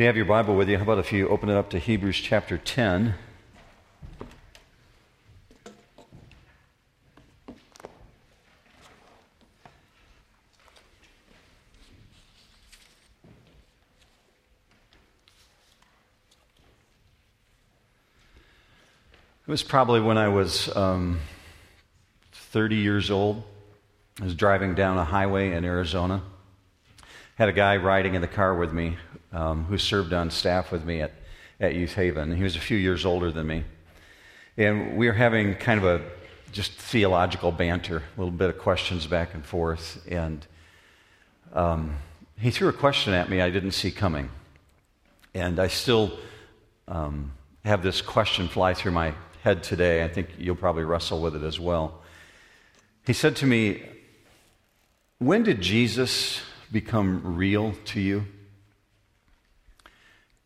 you have your Bible with you, how about if you open it up to Hebrews chapter 10? It was probably when I was um, 30 years old. I was driving down a highway in Arizona. Had a guy riding in the car with me um, who served on staff with me at, at Youth Haven. He was a few years older than me. And we were having kind of a just theological banter, a little bit of questions back and forth. And um, he threw a question at me I didn't see coming. And I still um, have this question fly through my head today. I think you'll probably wrestle with it as well. He said to me, When did Jesus become real to you?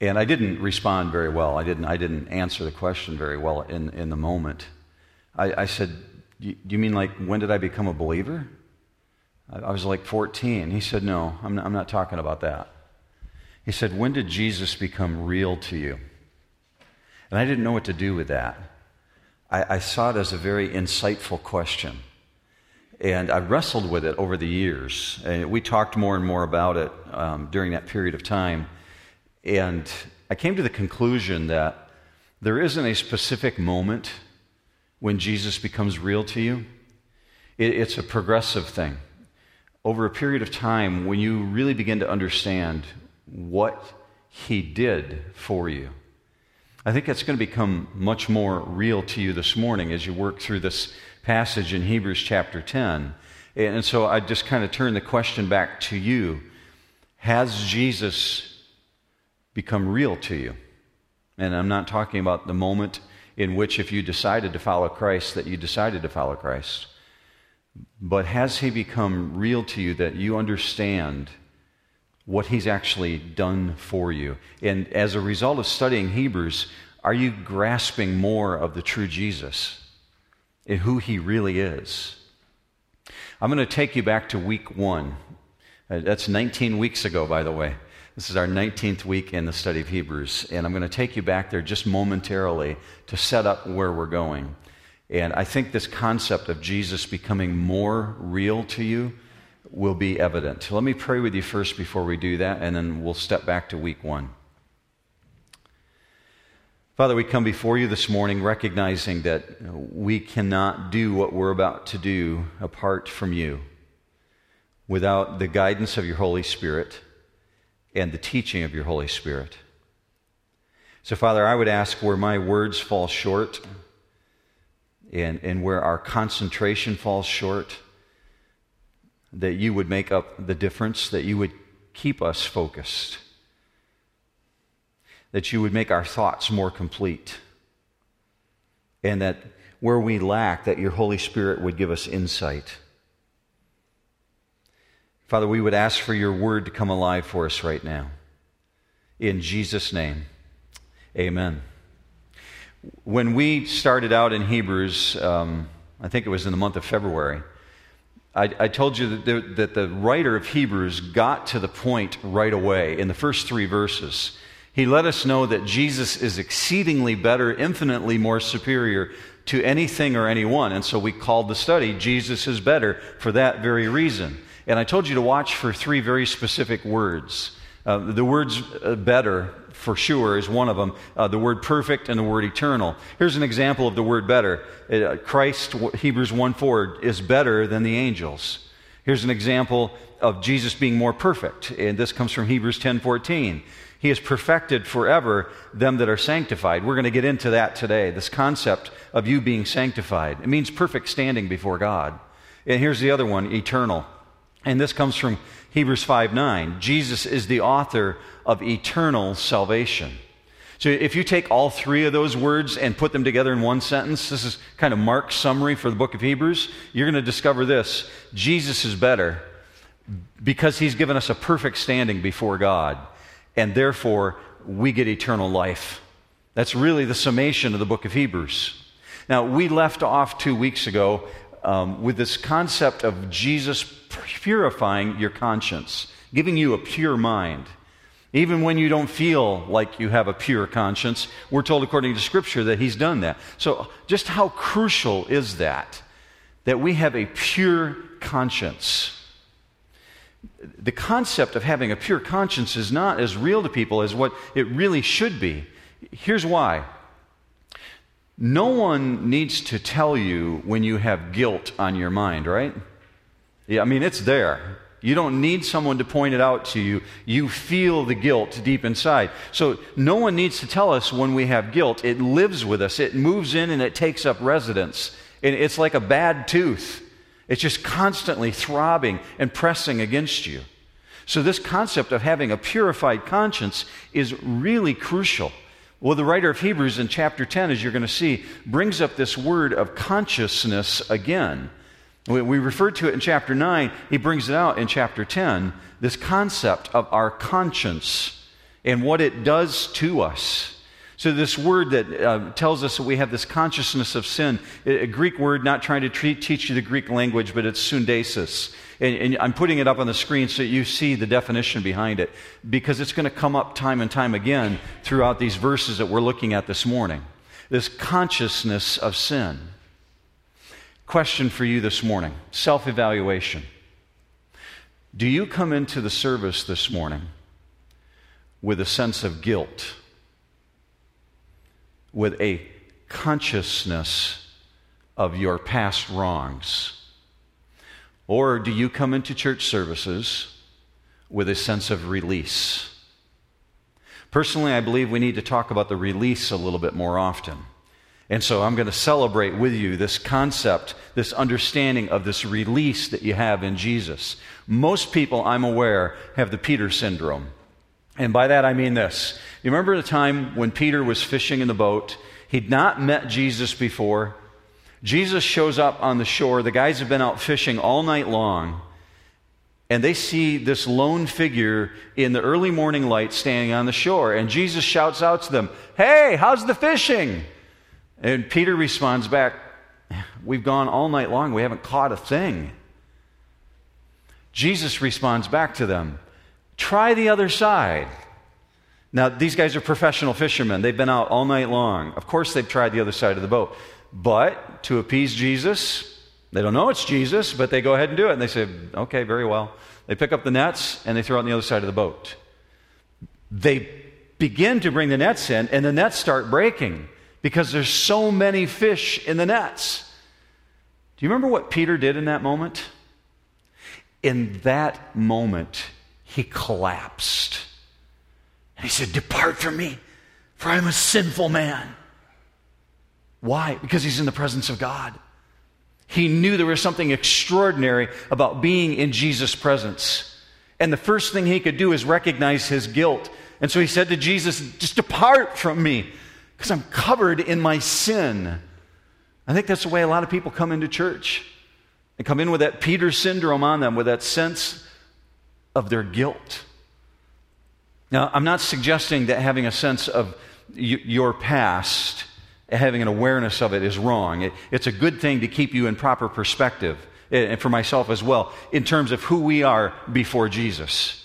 And I didn't respond very well. I didn't, I didn't answer the question very well in, in the moment. I, I said, Do you mean like when did I become a believer? I, I was like 14. He said, No, I'm not, I'm not talking about that. He said, When did Jesus become real to you? And I didn't know what to do with that. I, I saw it as a very insightful question. And I wrestled with it over the years. And we talked more and more about it um, during that period of time. And I came to the conclusion that there isn't a specific moment when Jesus becomes real to you, it, it's a progressive thing. Over a period of time, when you really begin to understand what he did for you, I think it's going to become much more real to you this morning as you work through this passage in Hebrews chapter 10. And so I just kind of turn the question back to you Has Jesus become real to you. And I'm not talking about the moment in which, if you decided to follow Christ, that you decided to follow Christ. But has he become real to you that you understand what he's actually done for you? And as a result of studying Hebrews, are you grasping more of the true Jesus and who he really is? I'm going to take you back to week one. Uh, that's 19 weeks ago, by the way. This is our 19th week in the study of Hebrews, and I'm going to take you back there just momentarily to set up where we're going. And I think this concept of Jesus becoming more real to you will be evident. Let me pray with you first before we do that, and then we'll step back to week one. Father, we come before you this morning recognizing that we cannot do what we're about to do apart from you without the guidance of your Holy Spirit and the teaching of your Holy Spirit. So, Father, I would ask where my words fall short and, and where our concentration falls short, that you would make up the difference, that you would keep us focused, that you would make our thoughts more complete, and that where we lack, that your Holy Spirit would give us insight. Father, we would ask for your word to come alive for us right now. In Jesus' name, amen. When we started out in Hebrews, um, I think it was in the month of February, I, I told you that the, that the writer of Hebrews got to the point right away in the first three verses. He let us know that Jesus is exceedingly better, infinitely more superior to anything or anyone. And so we called the study Jesus is Better for that very reason. And I told you to watch for three very specific words. Uh, the words uh, better, for sure, is one of them. Uh, the word perfect and the word eternal. Here's an example of the word better. Uh, Christ, Hebrews 1 4, is better than the angels. Here's an example of Jesus being more perfect. And this comes from Hebrews 10 14. He has perfected forever them that are sanctified. We're going to get into that today, this concept of you being sanctified. It means perfect standing before God. And here's the other one eternal. And this comes from Hebrews 5 9. Jesus is the author of eternal salvation. So if you take all three of those words and put them together in one sentence, this is kind of Mark's summary for the book of Hebrews, you're going to discover this Jesus is better because he's given us a perfect standing before God, and therefore we get eternal life. That's really the summation of the book of Hebrews. Now, we left off two weeks ago um, with this concept of Jesus purifying your conscience, giving you a pure mind. Even when you don't feel like you have a pure conscience, we're told according to Scripture that He's done that. So, just how crucial is that? That we have a pure conscience. The concept of having a pure conscience is not as real to people as what it really should be. Here's why. No one needs to tell you when you have guilt on your mind, right? Yeah, I mean, it's there. You don't need someone to point it out to you. You feel the guilt deep inside. So, no one needs to tell us when we have guilt. It lives with us, it moves in and it takes up residence. And it's like a bad tooth, it's just constantly throbbing and pressing against you. So, this concept of having a purified conscience is really crucial. Well, the writer of Hebrews in chapter 10, as you're going to see, brings up this word of consciousness again. We, we referred to it in chapter 9. He brings it out in chapter 10 this concept of our conscience and what it does to us. So, this word that uh, tells us that we have this consciousness of sin, a Greek word, not trying to treat, teach you the Greek language, but it's sundesis. And, and, I'm putting it up on the screen so you see the definition behind it, because it's going to come up time and time again throughout these verses that we're looking at this morning. This consciousness of sin. Question for you this morning self evaluation. Do you come into the service this morning with a sense of guilt, with a consciousness of your past wrongs? Or do you come into church services with a sense of release? Personally, I believe we need to talk about the release a little bit more often. And so I'm going to celebrate with you this concept, this understanding of this release that you have in Jesus. Most people, I'm aware, have the Peter syndrome. And by that I mean this. You remember the time when Peter was fishing in the boat? He'd not met Jesus before. Jesus shows up on the shore. The guys have been out fishing all night long. And they see this lone figure in the early morning light standing on the shore. And Jesus shouts out to them, Hey, how's the fishing? And Peter responds back, We've gone all night long, we haven't caught a thing. Jesus responds back to them, Try the other side. Now, these guys are professional fishermen. They've been out all night long. Of course, they've tried the other side of the boat. But to appease Jesus, they don't know it's Jesus, but they go ahead and do it. And they say, Okay, very well. They pick up the nets and they throw it on the other side of the boat. They begin to bring the nets in, and the nets start breaking because there's so many fish in the nets. Do you remember what Peter did in that moment? In that moment, he collapsed. And he said, Depart from me, for I'm a sinful man. Why? Because he's in the presence of God. He knew there was something extraordinary about being in Jesus' presence. And the first thing he could do is recognize his guilt. And so he said to Jesus, Just depart from me because I'm covered in my sin. I think that's the way a lot of people come into church. They come in with that Peter syndrome on them, with that sense of their guilt. Now, I'm not suggesting that having a sense of y- your past, having an awareness of it, is wrong. It, it's a good thing to keep you in proper perspective, eh, and for myself as well, in terms of who we are before Jesus.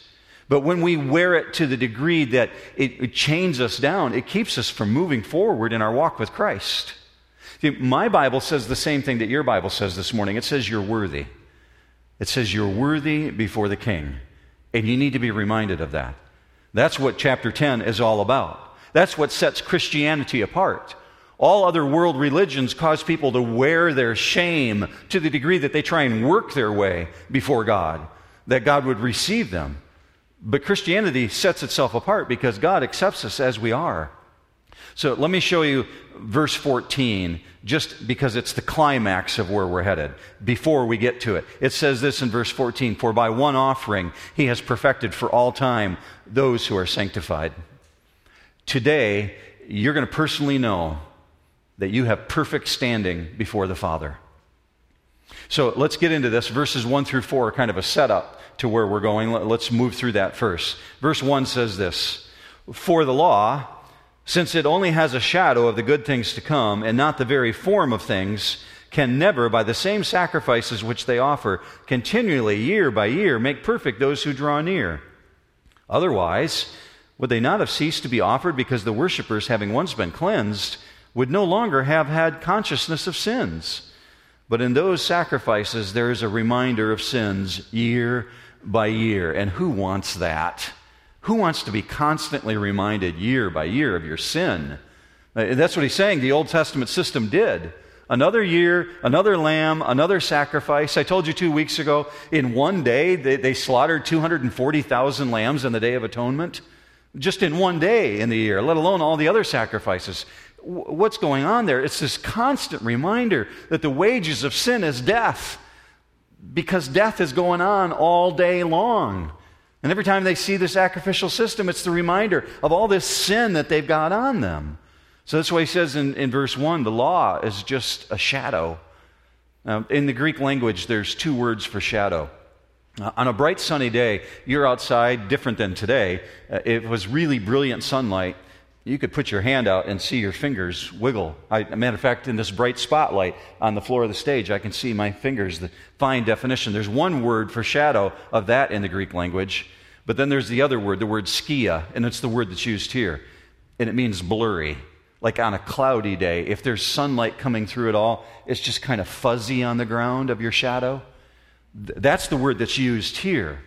But when we wear it to the degree that it, it chains us down, it keeps us from moving forward in our walk with Christ. See, my Bible says the same thing that your Bible says this morning. It says you're worthy. It says you're worthy before the King. And you need to be reminded of that. That's what chapter 10 is all about. That's what sets Christianity apart. All other world religions cause people to wear their shame to the degree that they try and work their way before God, that God would receive them. But Christianity sets itself apart because God accepts us as we are. So let me show you verse 14, just because it's the climax of where we're headed, before we get to it. It says this in verse 14 For by one offering he has perfected for all time those who are sanctified. Today, you're going to personally know that you have perfect standing before the Father. So let's get into this. Verses 1 through 4 are kind of a setup to where we're going. Let's move through that first. Verse 1 says this For the law, since it only has a shadow of the good things to come and not the very form of things, can never, by the same sacrifices which they offer, continually, year by year, make perfect those who draw near. Otherwise, would they not have ceased to be offered because the worshippers, having once been cleansed, would no longer have had consciousness of sins? But in those sacrifices, there is a reminder of sins year by year. And who wants that? Who wants to be constantly reminded year by year of your sin? Uh, that's what he's saying the Old Testament system did. Another year, another lamb, another sacrifice. I told you two weeks ago, in one day, they, they slaughtered 240,000 lambs in the Day of Atonement. Just in one day in the year, let alone all the other sacrifices. What's going on there? It's this constant reminder that the wages of sin is death because death is going on all day long. And every time they see the sacrificial system, it's the reminder of all this sin that they've got on them. So that's why he says in, in verse 1 the law is just a shadow. Now, in the Greek language, there's two words for shadow. Uh, on a bright sunny day, you're outside, different than today. Uh, it was really brilliant sunlight you could put your hand out and see your fingers wiggle. I, matter of fact, in this bright spotlight on the floor of the stage, I can see my fingers, the fine definition. There's one word for shadow of that in the Greek language, but then there's the other word, the word skia, and it's the word that's used here. And it means blurry. Like on a cloudy day, if there's sunlight coming through at all, it's just kind of fuzzy on the ground of your shadow. That's the word that's used here.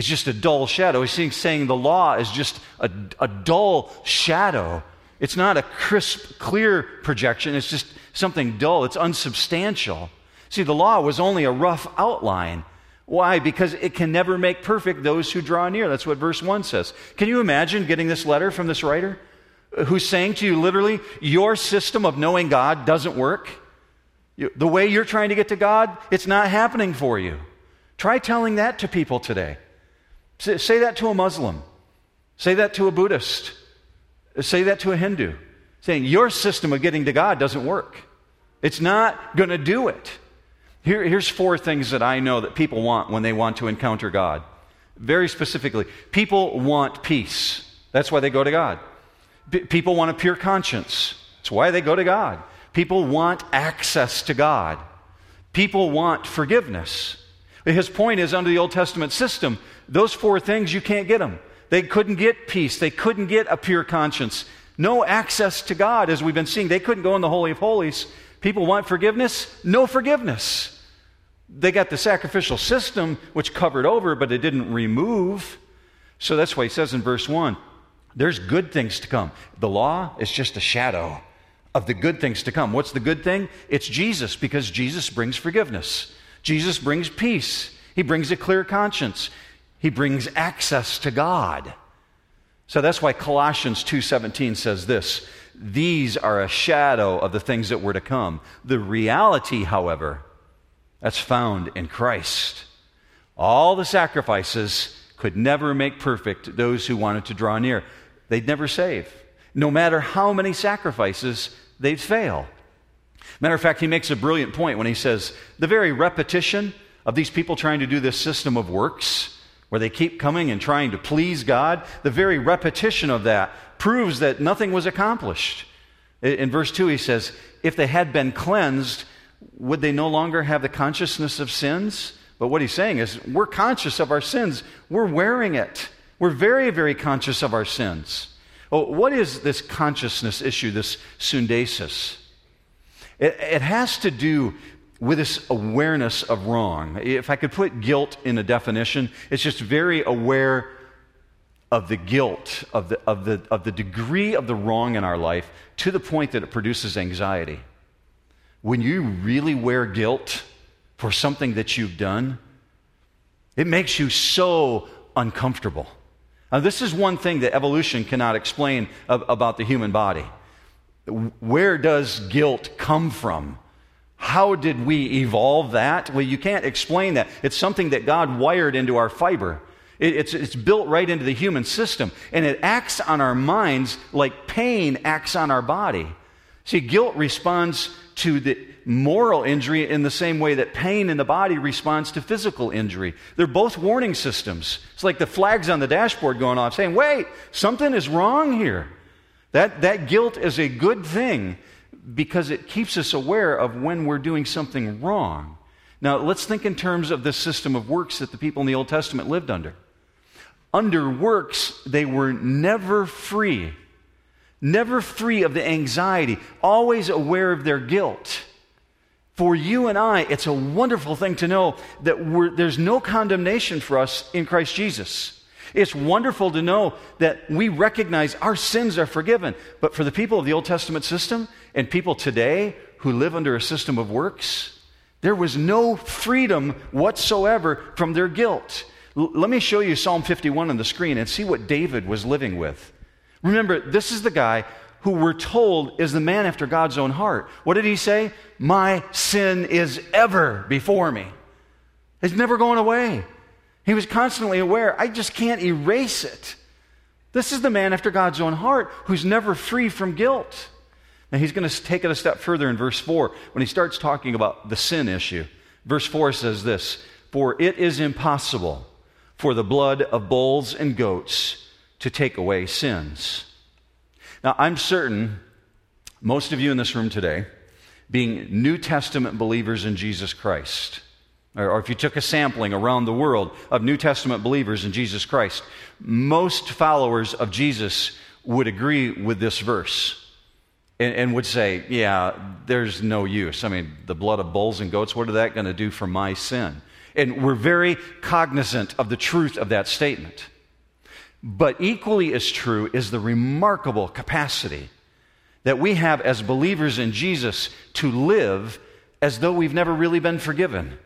It's just a dull shadow. He's saying the law is just a, a dull shadow. It's not a crisp, clear projection. It's just something dull. It's unsubstantial. See, the law was only a rough outline. Why? Because it can never make perfect those who draw near. That's what verse 1 says. Can you imagine getting this letter from this writer who's saying to you literally, your system of knowing God doesn't work? The way you're trying to get to God, it's not happening for you. Try telling that to people today. Say that to a Muslim. Say that to a Buddhist. Say that to a Hindu. Saying, Your system of getting to God doesn't work. It's not going to do it. Here, here's four things that I know that people want when they want to encounter God. Very specifically, people want peace. That's why they go to God. P- people want a pure conscience. That's why they go to God. People want access to God. People want forgiveness. His point is under the Old Testament system, those four things, you can't get them. They couldn't get peace. They couldn't get a pure conscience. No access to God, as we've been seeing. They couldn't go in the Holy of Holies. People want forgiveness, no forgiveness. They got the sacrificial system, which covered over, but it didn't remove. So that's why he says in verse 1 there's good things to come. The law is just a shadow of the good things to come. What's the good thing? It's Jesus, because Jesus brings forgiveness. Jesus brings peace. He brings a clear conscience. He brings access to God. So that's why Colossians 2:17 says this, these are a shadow of the things that were to come. The reality, however, that's found in Christ. All the sacrifices could never make perfect those who wanted to draw near. They'd never save. No matter how many sacrifices, they'd fail. Matter of fact, he makes a brilliant point when he says the very repetition of these people trying to do this system of works where they keep coming and trying to please God, the very repetition of that proves that nothing was accomplished. In verse 2, he says, If they had been cleansed, would they no longer have the consciousness of sins? But what he's saying is, we're conscious of our sins. We're wearing it. We're very, very conscious of our sins. Well, what is this consciousness issue, this sundesis? It, it has to do with this awareness of wrong. If I could put guilt in a definition, it's just very aware of the guilt, of the, of the, of the degree of the wrong in our life to the point that it produces anxiety. When you really wear guilt for something that you've done, it makes you so uncomfortable. Now, this is one thing that evolution cannot explain about the human body. Where does guilt come from? How did we evolve that? Well, you can't explain that. It's something that God wired into our fiber. It, it's, it's built right into the human system, and it acts on our minds like pain acts on our body. See, guilt responds to the moral injury in the same way that pain in the body responds to physical injury. They're both warning systems. It's like the flags on the dashboard going off saying, wait, something is wrong here. That, that guilt is a good thing because it keeps us aware of when we're doing something wrong. Now, let's think in terms of the system of works that the people in the Old Testament lived under. under works, they were never free. Never free of the anxiety, always aware of their guilt. For you and I, it's a wonderful thing to know that there's no condemnation for us in Christ Jesus. It's wonderful to know that we recognize our sins are forgiven. But for the people of the Old Testament system and people today who live under a system of works, there was no freedom whatsoever from their guilt. L- let me show you Psalm 51 on the screen and see what David was living with. Remember, this is the guy who we're told is the man after God's own heart. What did he say? My sin is ever before me. It's never going away. He was constantly aware, I just can't erase it. This is the man after God's own heart who's never free from guilt. Now he's going to take it a step further in verse 4 when he starts talking about the sin issue. Verse 4 says this For it is impossible for the blood of bulls and goats to take away sins. Now, I'm certain most of you in this room today, being New Testament believers in Jesus Christ, or, if you took a sampling around the world of New Testament believers in Jesus Christ, most followers of Jesus would agree with this verse and, and, would say, Yeah, there's no use. I mean, the blood of bulls and goats, what are that going to do for my sin? And we're very cognizant of the truth of that statement. But equally as true is the remarkable capacity that we have as believers in Jesus to live as though we've never really been forgiven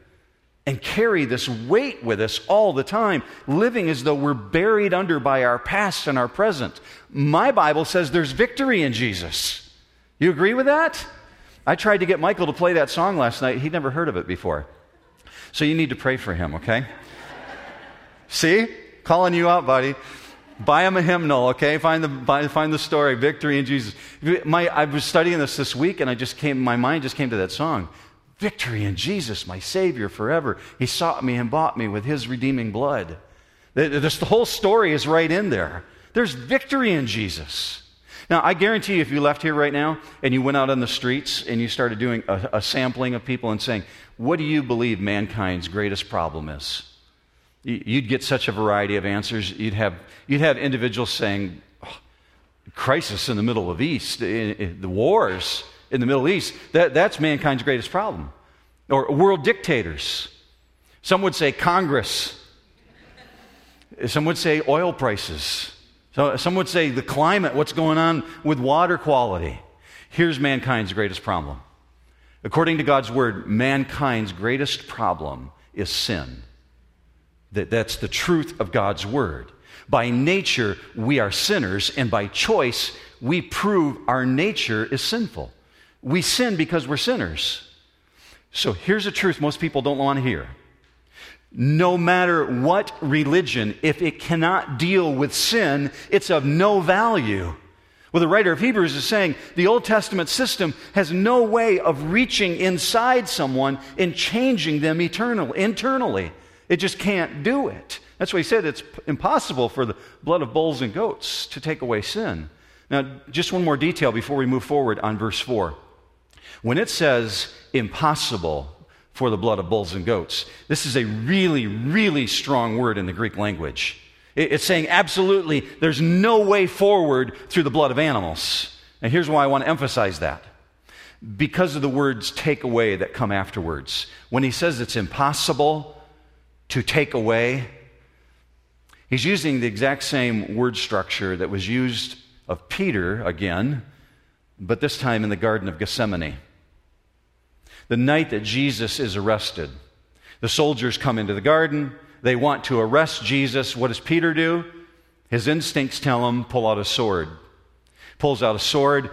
and carry this weight with us all the time, living as though we're buried under by our past and our present. My Bible says there's victory in Jesus. You agree with that? I tried to get Michael to play that song last night. He'd never heard of it before. So you need to pray for him, okay? See? Calling you out, buddy. Buy him a hymnal, okay? Find the, buy, find the story, Victory in Jesus. My, I was studying this this week, and I just came, my mind just came to that song. Victory in Jesus, my Savior forever. He sought me and bought me with His redeeming blood. This, the whole story is right in there. There's victory in Jesus. Now, I guarantee you, if you left here right now and you went out on the streets and you started doing a, a sampling of people and saying, What do you believe mankind's greatest problem is? You'd get such a variety of answers. You'd have, you'd have individuals saying, oh, Crisis in the Middle of East, in, in the wars in the Middle East, that, that's mankind's greatest problem. Or world dictators. Some would say Congress. Some would say oil prices. So some would say the climate, what's going on with water quality. Here's mankind's greatest problem. According to God's word, mankind's greatest problem is sin. That, that's the truth of God's word. By nature, we are sinners, and by choice, we prove our nature is sinful. We sin because we're sinners. So here's a truth most people don't want to hear no matter what religion, if it cannot deal with sin, it's of no value. Well, the writer of Hebrews is saying the Old Testament system has no way of reaching inside someone and changing them eternal, internally. It just can't do it. That's why he said it's impossible for the blood of bulls and goats to take away sin. Now, just one more detail before we move forward on verse 4. When it says impossible, for the blood of bulls and goats. This is a really, really strong word in the Greek language. It's saying absolutely there's no way forward through the blood of animals. And here's why I want to emphasize that. Because of the words take away that come afterwards. When he says it's impossible to take away, he's using the exact same word structure that was used of Peter again, but this time in the Garden of Gethsemane the night that Jesus is arrested. The soldiers come into the garden. They want to arrest Jesus. What does Peter do? His instincts tell him, pull out a sword. Pulls out a sword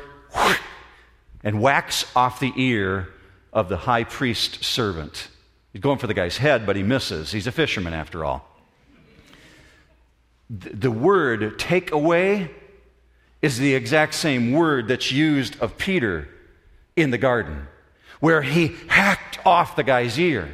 and whacks off the ear of the high priest servant. He's going for the guy's head, but he misses. He's a fisherman after all. The word take away is the exact same word that's used of Peter in the garden where he hacked off the guy's ear.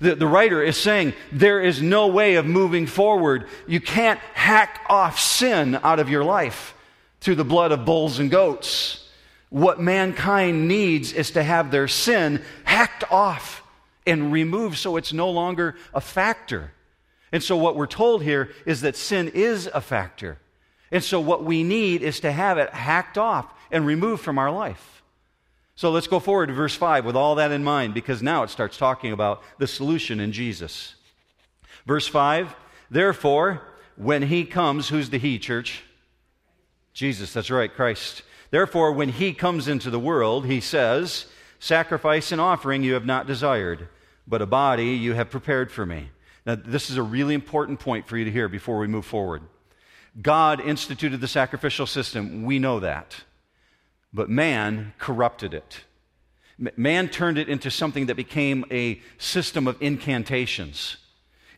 The, the writer is saying there is no way of moving forward. You can't hack off sin out of your life through the blood of bulls and goats. What mankind needs is to have their sin hacked off and removed so it's no longer a factor. And so, what we're told here is that sin is a factor. And so, what we need is to have it hacked off and removed from our life. So, let's go forward to verse 5 with all that in mind, because now it starts talking about the solution in Jesus. Verse 5 Therefore, when he comes, who's the he, church? Jesus, that's right, Christ. Therefore, when he comes into the world, he says, Sacrifice and offering you have not desired, but a body you have prepared for me. Now, this is a really important point for you to hear before we move forward. God instituted the sacrificial system. We know that. But man corrupted it. Man turned it into something that became a system of incantations.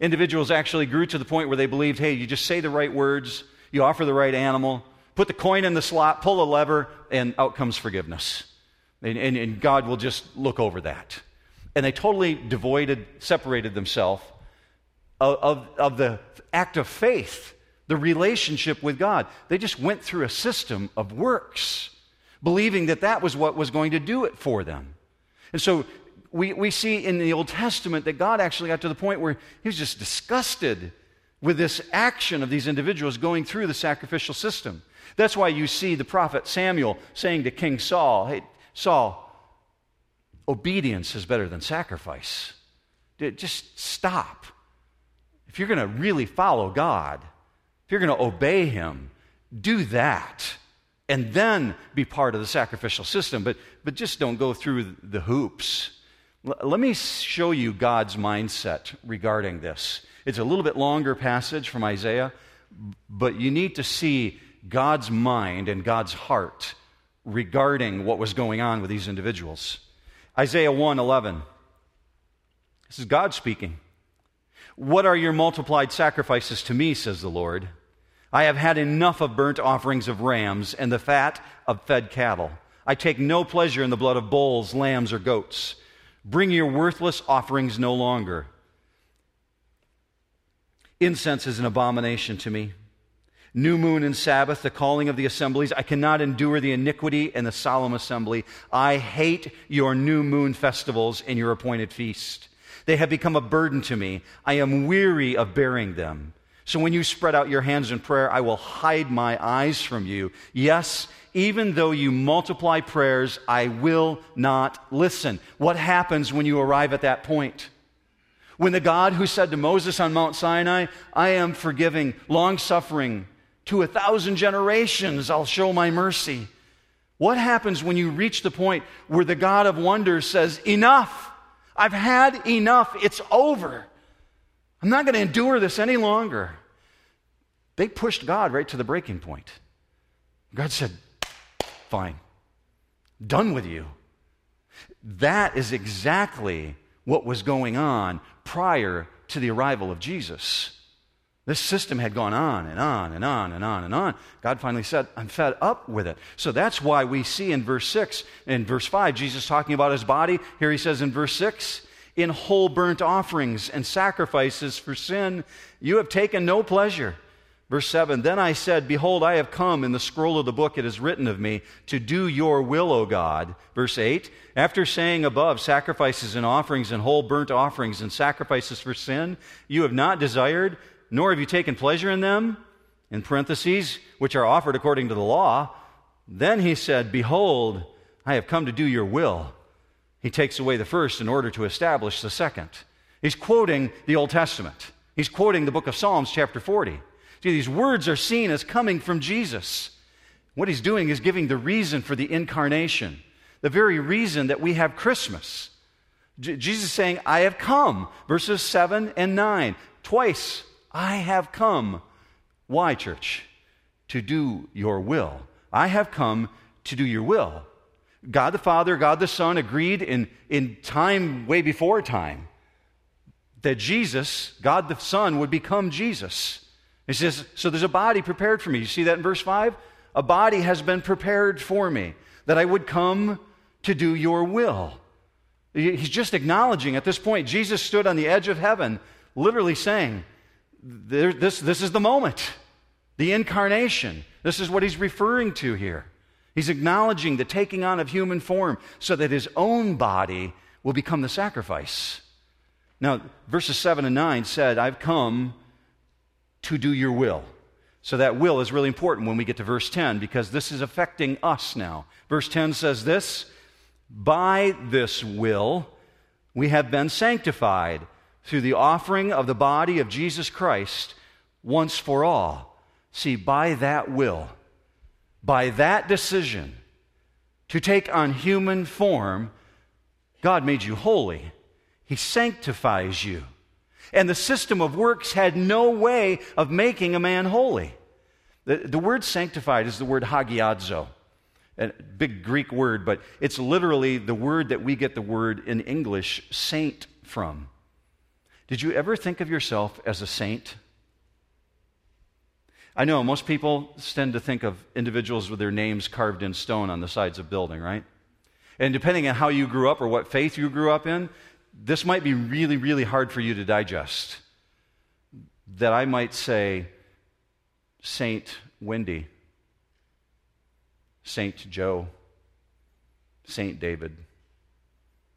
Individuals actually grew to the point where they believed hey, you just say the right words, you offer the right animal, put the coin in the slot, pull a lever, and out comes forgiveness. And, and, and God will just look over that. And they totally devoided, separated themselves of, of, of the act of faith, the relationship with God. They just went through a system of works, believing that that was what was going to do it for them. And so we, we see in the Old Testament that God actually got to the point where he was just disgusted with this action of these individuals going through the sacrificial system. That's why you see the prophet Samuel saying to King Saul, Hey, Saul, obedience is better than sacrifice. Just stop. If you're going to really follow God, you're going to obey Him, do that. And then be part of the sacrificial system. But, but just don't go through the hoops. L- let me show you God's mindset regarding this. It's a little bit longer passage from Isaiah, but you need to see God's mind and God's heart regarding what was going on with these individuals. Isaiah 1 11. This is God speaking. What are your multiplied sacrifices to me, says the Lord? I have had enough of burnt offerings of rams and the fat of fed cattle. I take no pleasure in the blood of bulls, lambs, or goats. Bring your worthless offerings no longer. Incense is an abomination to me. New moon and Sabbath, the calling of the assemblies. I cannot endure the iniquity and the solemn assembly. I hate your new moon festivals and your appointed feast. They have become a burden to me. I am weary of bearing them. So when you spread out your hands in prayer, I will hide my eyes from you. Yes, even though you multiply prayers, I will not listen. What happens when you arrive at that point? When the God who said to Moses on Mount Sinai, I am forgiving, long suffering, to a thousand generations, I'll show my mercy. What happens when you reach the point where the God of wonders says, Enough! I've had enough. It's over. I'm not going to endure this any longer. They pushed God right to the breaking point. God said, Fine, done with you. That is exactly what was going on prior to the arrival of Jesus. This system had gone on and on and on and on and on. God finally said, I'm fed up with it. So that's why we see in verse 6, in verse 5, Jesus talking about his body. Here he says in verse 6, in whole burnt offerings and sacrifices for sin, you have taken no pleasure. Verse 7 Then I said, Behold, I have come. In the scroll of the book it is written of me to do your will, O God. Verse 8 After saying above, sacrifices and offerings and whole burnt offerings and sacrifices for sin, you have not desired, nor have you taken pleasure in them, in parentheses, which are offered according to the law. Then he said, Behold, I have come to do your will. He takes away the first in order to establish the second. He's quoting the Old Testament. He's quoting the book of Psalms, chapter 40. See, these words are seen as coming from Jesus. What he's doing is giving the reason for the incarnation, the very reason that we have Christmas. J- Jesus saying, I have come, verses 7 and 9. Twice I have come. Why, church? To do your will. I have come to do your will. God the Father, God the Son agreed in, in time way before time that Jesus, God the Son, would become Jesus. He says, So there's a body prepared for me. You see that in verse 5? A body has been prepared for me, that I would come to do your will. He's just acknowledging at this point, Jesus stood on the edge of heaven, literally saying, this, this is the moment, the incarnation. This is what he's referring to here. He's acknowledging the taking on of human form so that his own body will become the sacrifice. Now, verses 7 and 9 said, I've come to do your will. So that will is really important when we get to verse 10 because this is affecting us now. Verse 10 says this By this will we have been sanctified through the offering of the body of Jesus Christ once for all. See, by that will, by that decision to take on human form, God made you holy. He sanctifies you. And the system of works had no way of making a man holy. The, the word sanctified is the word hagiadzo, a big Greek word, but it's literally the word that we get the word in English saint from. Did you ever think of yourself as a saint? I know most people tend to think of individuals with their names carved in stone on the sides of building, right? And depending on how you grew up or what faith you grew up in, this might be really, really hard for you to digest. That I might say, Saint Wendy, Saint Joe, Saint David,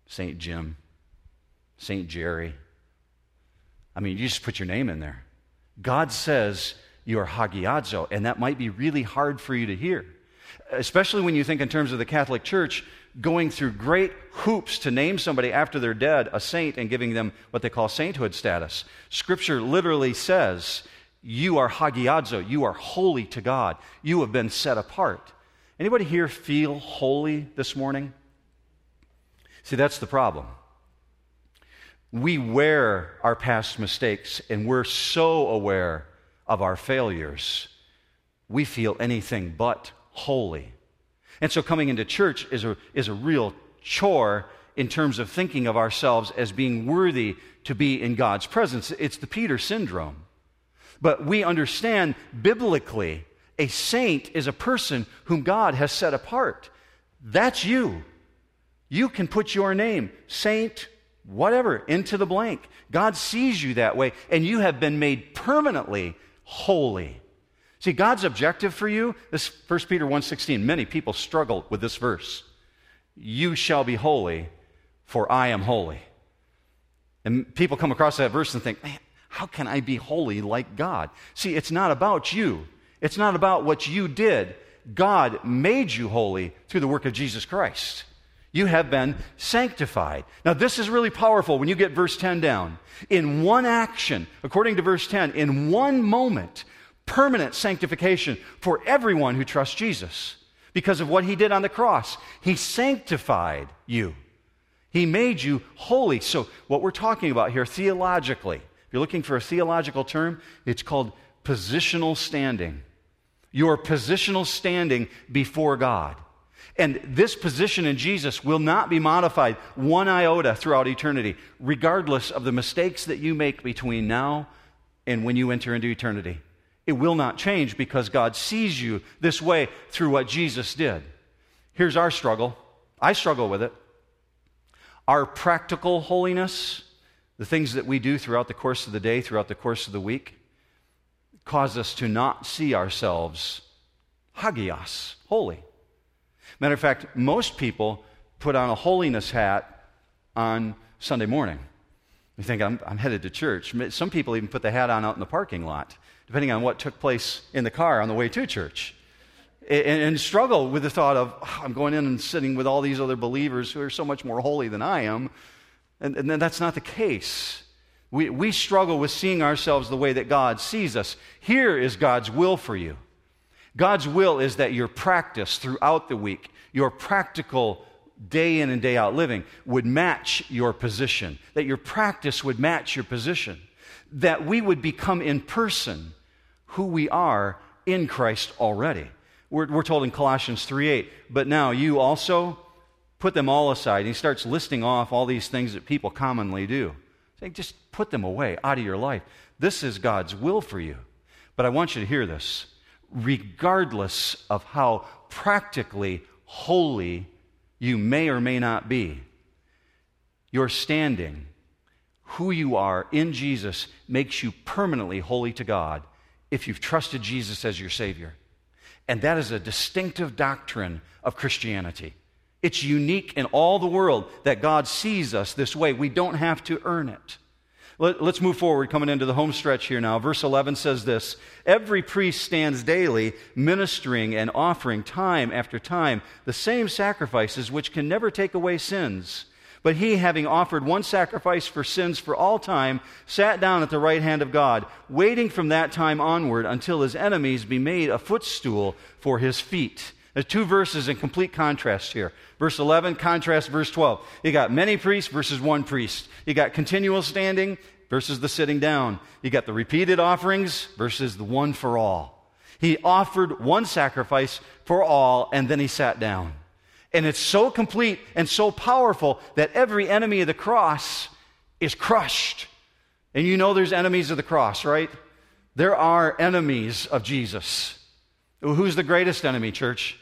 Saint Jim, Saint Jerry. I mean, you just put your name in there. God says you're hagiadzo, and that might be really hard for you to hear, especially when you think in terms of the Catholic Church going through great hoops to name somebody after they're dead a saint and giving them what they call sainthood status. Scripture literally says, You are hagiadzo, you are holy to God, you have been set apart. Anybody here feel holy this morning? See, that's the problem. We wear our past mistakes and we're so aware of our failures, we feel anything but holy. And so coming into church is a, is a real chore in terms of thinking of ourselves as being worthy to be in God's presence. It's the Peter syndrome. But we understand biblically, a saint is a person whom God has set apart. That's you. You can put your name, saint, whatever, into the blank. God sees you that way, and you have been made permanently holy. See, God's objective for you, this 1 Peter 1:16, many people struggle with this verse. You shall be holy, for I am holy. And people come across that verse and think, man, how can I be holy like God? See, it's not about you. It's not about what you did. God made you holy through the work of Jesus Christ. You have been sanctified. Now, this is really powerful when you get verse 10 down. In one action, according to verse 10, in one moment, permanent sanctification for everyone who trusts Jesus because of what he did on the cross. He sanctified you, he made you holy. So, what we're talking about here theologically, if you're looking for a theological term, it's called positional standing. Your positional standing before God. And this position in Jesus will not be modified one iota throughout eternity, regardless of the mistakes that you make between now and when you enter into eternity. It will not change because God sees you this way through what Jesus did. Here's our struggle. I struggle with it. Our practical holiness, the things that we do throughout the course of the day, throughout the course of the week, cause us to not see ourselves hagios, holy. Matter of fact, most people put on a holiness hat on Sunday morning. You think, I'm, I'm headed to church. Some people even put the hat on out in the parking lot depending on what took place in the car on the way to church. And, and struggle with the thought of, oh, I'm going in and sitting with all these other believers who are so much more holy than I am. And, and that's not the case. We, we struggle with seeing ourselves the way that God sees us. Here is God's will for you. God's will is that your practice throughout the week, your practical day in and day out living, would match your position, that your practice would match your position that we would become in person who we are in Christ already. We're, we're told in Colossians 3 8, but now you also put them all aside. And he starts listing off all these things that people commonly do. Saying, just put them away out of your life. This is God's will for you. But I want you to hear this. Regardless of how practically holy you may or may not be, your standing who you are in Jesus makes you permanently holy to God if you've trusted Jesus as your Savior. And that is a distinctive doctrine of Christianity. It's unique in all the world that God sees us this way. We don't have to earn it. Let, us move forward, coming into the home stretch here now. Verse 11 says this Every priest stands daily, ministering and offering time after time the same sacrifices which can never take away sins. But he, having offered one sacrifice for sins for all time, sat down at the right hand of God, waiting from that time onward until his enemies be made a footstool for his feet. There's two verses in complete contrast here. Verse 11, contrast verse 12. You got many priests versus one priest. You got continual standing versus the sitting down. You got the repeated offerings versus the one for all. He offered one sacrifice for all, and then he sat down. And it's so complete and so powerful that every enemy of the cross is crushed. And you know there's enemies of the cross, right? There are enemies of Jesus. Who's the greatest enemy, church?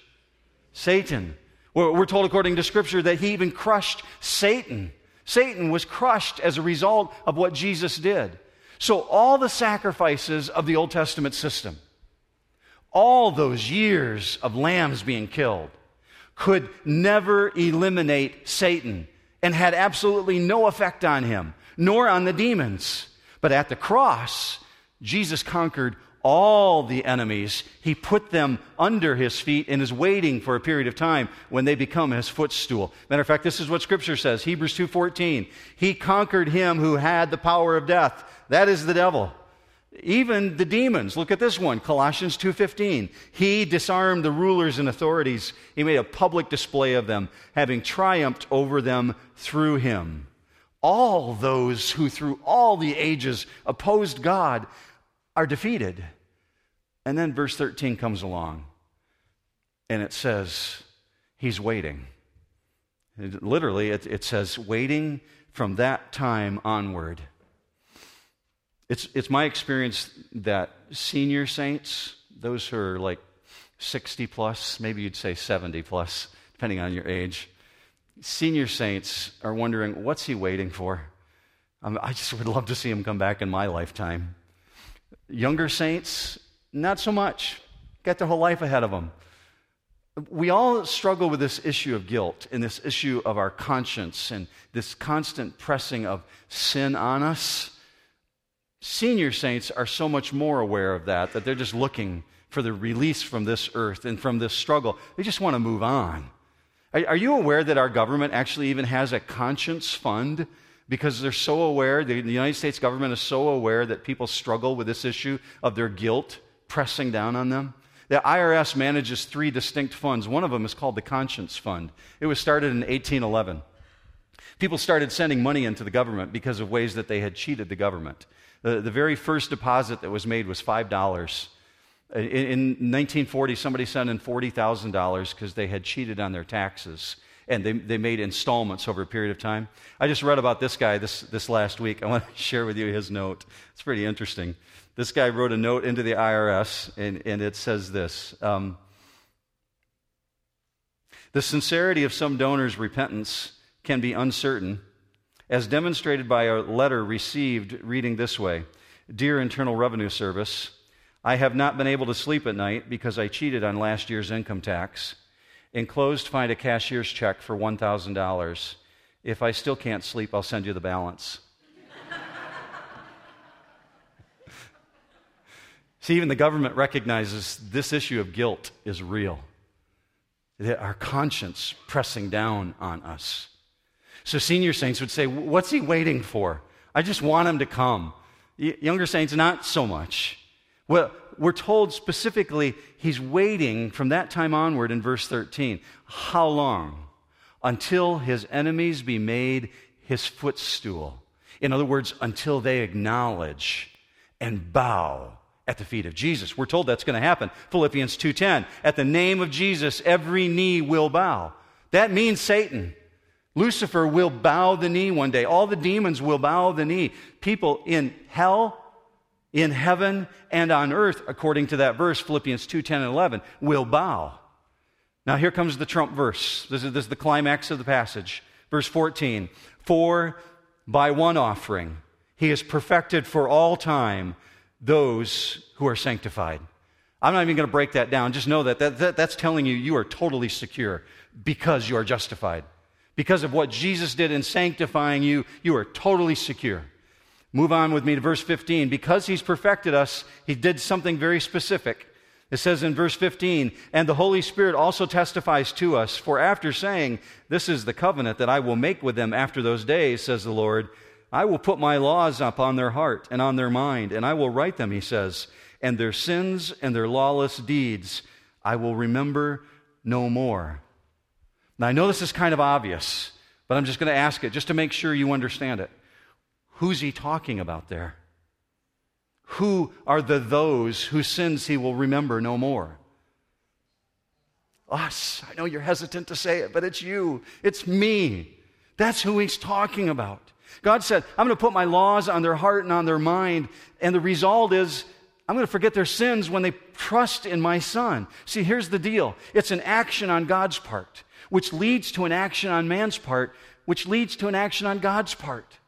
Satan. We're told, according to Scripture, that he even crushed Satan. Satan was crushed as a result of what Jesus did. So, all the sacrifices of the Old Testament system, all those years of lambs being killed, could never eliminate Satan and had absolutely no effect on him, nor on the demons. But at the cross, Jesus conquered all the enemies. He put them under his feet and is waiting for a period of time when they become his footstool. Matter of fact, this is what scripture says. Hebrews 2:14. He conquered him who had the power of death. That is the devil. Even the demons. Look at this one, Colossians 2:15. He disarmed the rulers and authorities. He made a public display of them, having triumphed over them through him. All those who through all the ages opposed God are defeated. And then verse 13 comes along and it says, He's waiting. It, literally, it, it says, waiting from that time onward. It's, it's my experience that senior saints, those who are like 60 plus, maybe you'd say 70 plus, depending on your age, senior saints are wondering, what's he waiting for? Um, I just would love to see him come back in my lifetime. Younger saints, not so much. Got their whole life ahead of them. We all struggle with this issue of guilt and this issue of our conscience and this constant pressing of sin on us. Senior saints are so much more aware of that, that they're just looking for the release from this earth and from this struggle. They just want to move on. Are, you aware that our government actually even has a conscience fund because they're so aware, the, the United States government is so aware that people struggle with this issue of their guilt pressing down on them. The IRS manages three distinct funds. One of them is called the Conscience Fund. It was started in 1811. People started sending money into the government because of ways that they had cheated the government. The, the very first deposit that was made was $5. In, in 1940, somebody sent in $40,000 because they had cheated on their taxes and they, they made installments over a period of time. I just read about this guy this, this last week. I want to share with you his note. It's pretty interesting. This guy wrote a note into the IRS, and, and it says this um, The sincerity of some donors' repentance can be uncertain, as demonstrated by a letter received reading this way Dear Internal Revenue Service, I have not been able to sleep at night because I cheated on last year's income tax. Enclosed, find a cashier's check for $1,000. If I still can't sleep, I'll send you the balance. See, even the government recognizes this issue of guilt is real. That Our conscience pressing down on us. So, senior saints would say, What's he waiting for? I just want him to come. Younger saints, not so much. Well, we're told specifically he's waiting from that time onward in verse 13. How long? Until his enemies be made his footstool. In other words, until they acknowledge and bow at the feet of Jesus. We're told that's going to happen. Philippians 2:10. At the name of Jesus every knee will bow. That means Satan. Lucifer will bow the knee one day. All the demons will bow the knee. People in hell in heaven and on earth, according to that verse, Philippians 2 10 and 11, will bow. Now, here comes the trump verse. This is, this is the climax of the passage. Verse 14 For by one offering he has perfected for all time those who are sanctified. I'm not even going to break that down. Just know that, that, that that's telling you you are totally secure because you are justified. Because of what Jesus did in sanctifying you, you are totally secure. Move on with me to verse 15. Because he's perfected us, he did something very specific. It says in verse 15, and the Holy Spirit also testifies to us, for after saying, This is the covenant that I will make with them after those days, says the Lord, I will put my laws upon their heart and on their mind, and I will write them, he says, and their sins and their lawless deeds I will remember no more. Now, I know this is kind of obvious, but I'm just going to ask it just to make sure you understand it. Who's he talking about there? Who are the those whose sins he will remember no more? Us. I know you're hesitant to say it, but it's you. It's me. That's who he's talking about. God said, I'm going to put my laws on their heart and on their mind, and the result is I'm going to forget their sins when they trust in my Son. See, here's the deal it's an action on God's part, which leads to an action on man's part, which leads to an action on God's part.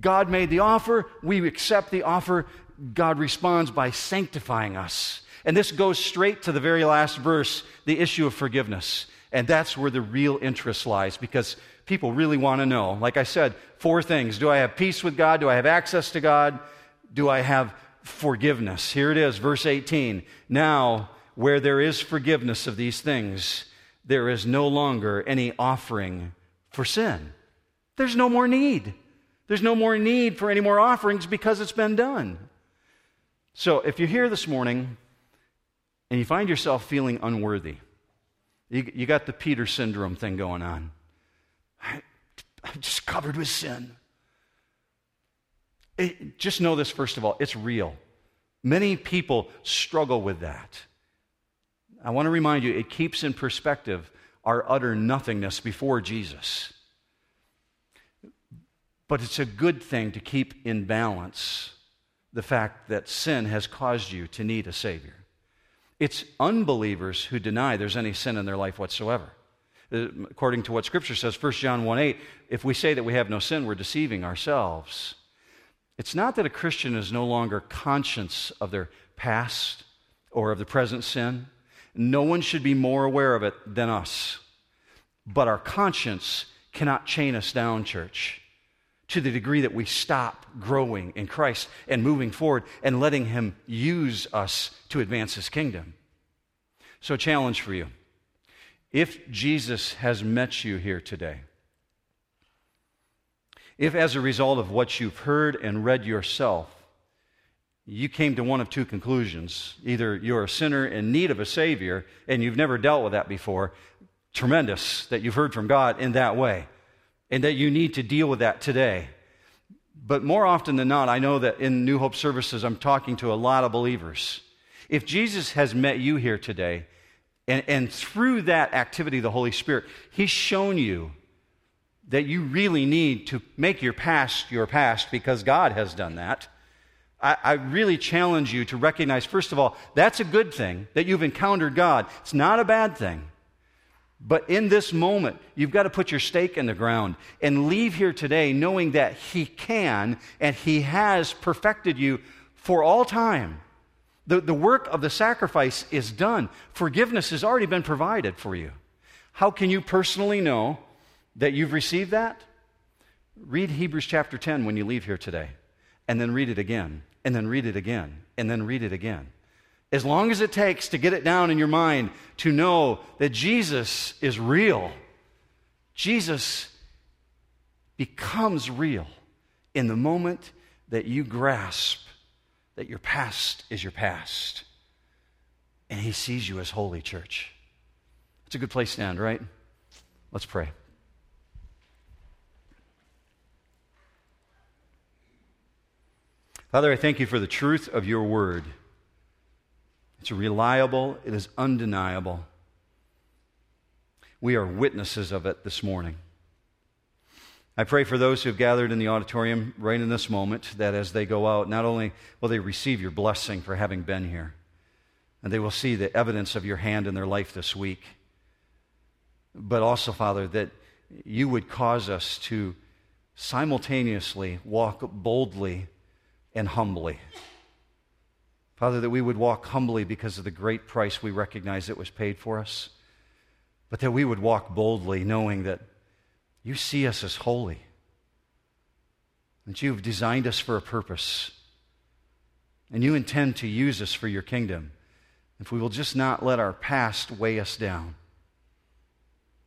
God made the offer, we accept the offer. God responds by sanctifying us. And this goes straight to the very last verse, the issue of forgiveness. And that's where the real interest lies because people really want to know. Like I said, four things Do I have peace with God? Do I have access to God? Do I have forgiveness? Here it is, verse 18. Now, where there is forgiveness of these things, there is no longer any offering for sin. There's no more need. There's no more need for any more offerings because it's been done. So if you're here this morning and you find yourself feeling unworthy, you, you got the Peter syndrome thing going on. I, I'm just covered with sin. It, just know this, first of all, it's real. Many people struggle with that. I want to remind you, it keeps in perspective our utter nothingness before Jesus. But it's a good thing to keep in balance the fact that sin has caused you to need a Savior. It's unbelievers who deny there's any sin in their life whatsoever. Uh, according to what Scripture says, 1 John 1 8, if we say that we have no sin, we're deceiving ourselves. It's not that a Christian is no longer conscious of their past or of the present sin. No one should be more aware of it than us. But our conscience cannot chain us down, church to the degree that we stop growing in Christ and moving forward and letting Him use us to advance His kingdom. So, challenge for you. If Jesus has met you here today, if as a result of what you've heard and read yourself, you came to one of two conclusions either you're a sinner in need of a Savior and you've never dealt with that before, tremendous that you've heard from God in that way and that you need to deal with that today. But more often than not, I know that in New Hope services, I'm talking to a lot of believers. If Jesus has met you here today, and, and through that activity, the Holy Spirit, He's shown you that you really need to make your past your past because God has done that. I, I, really challenge you to recognize, first of all, that's a good thing that you've encountered God. It's not a bad thing. But in this moment, you've got to put your stake in the ground and leave here today knowing that He can and He has perfected you for all time. The, the work of the sacrifice is done, forgiveness has already been provided for you. How can you personally know that you've received that? Read Hebrews chapter 10 when you leave here today, and then read it again, and then read it again, and then read it again as long as it takes to get it down in your mind to know that Jesus is real, Jesus becomes real in the moment that you grasp that your past is your past and he sees you as holy, church. It's a good place to end, right? Let's pray. Father, I thank you for the truth of your word. It's reliable, it is undeniable. We are witnesses of it this morning. I pray for those who have gathered in the auditorium right in this moment that as they go out, not only will they receive your blessing for having been here, and they will see the evidence of your hand in their life this week, but also, Father, that you would cause us to simultaneously walk boldly and humbly. Father, that we would walk humbly because of the great price we recognize that was paid for us, but that we would walk boldly knowing that you see us as holy. that you've designed us for a purpose. And you intend to use us for your kingdom. If we will just not let our past weigh us down.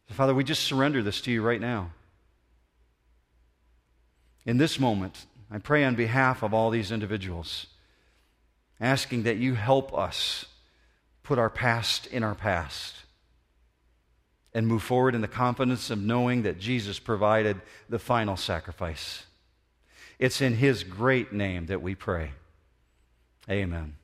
So Father, we just surrender this to you right now. In this moment, I pray on behalf of all these individuals, asking that you help us put our past in our past and move forward in the confidence of knowing that Jesus provided the final sacrifice. It's in His great name that we pray. Amen.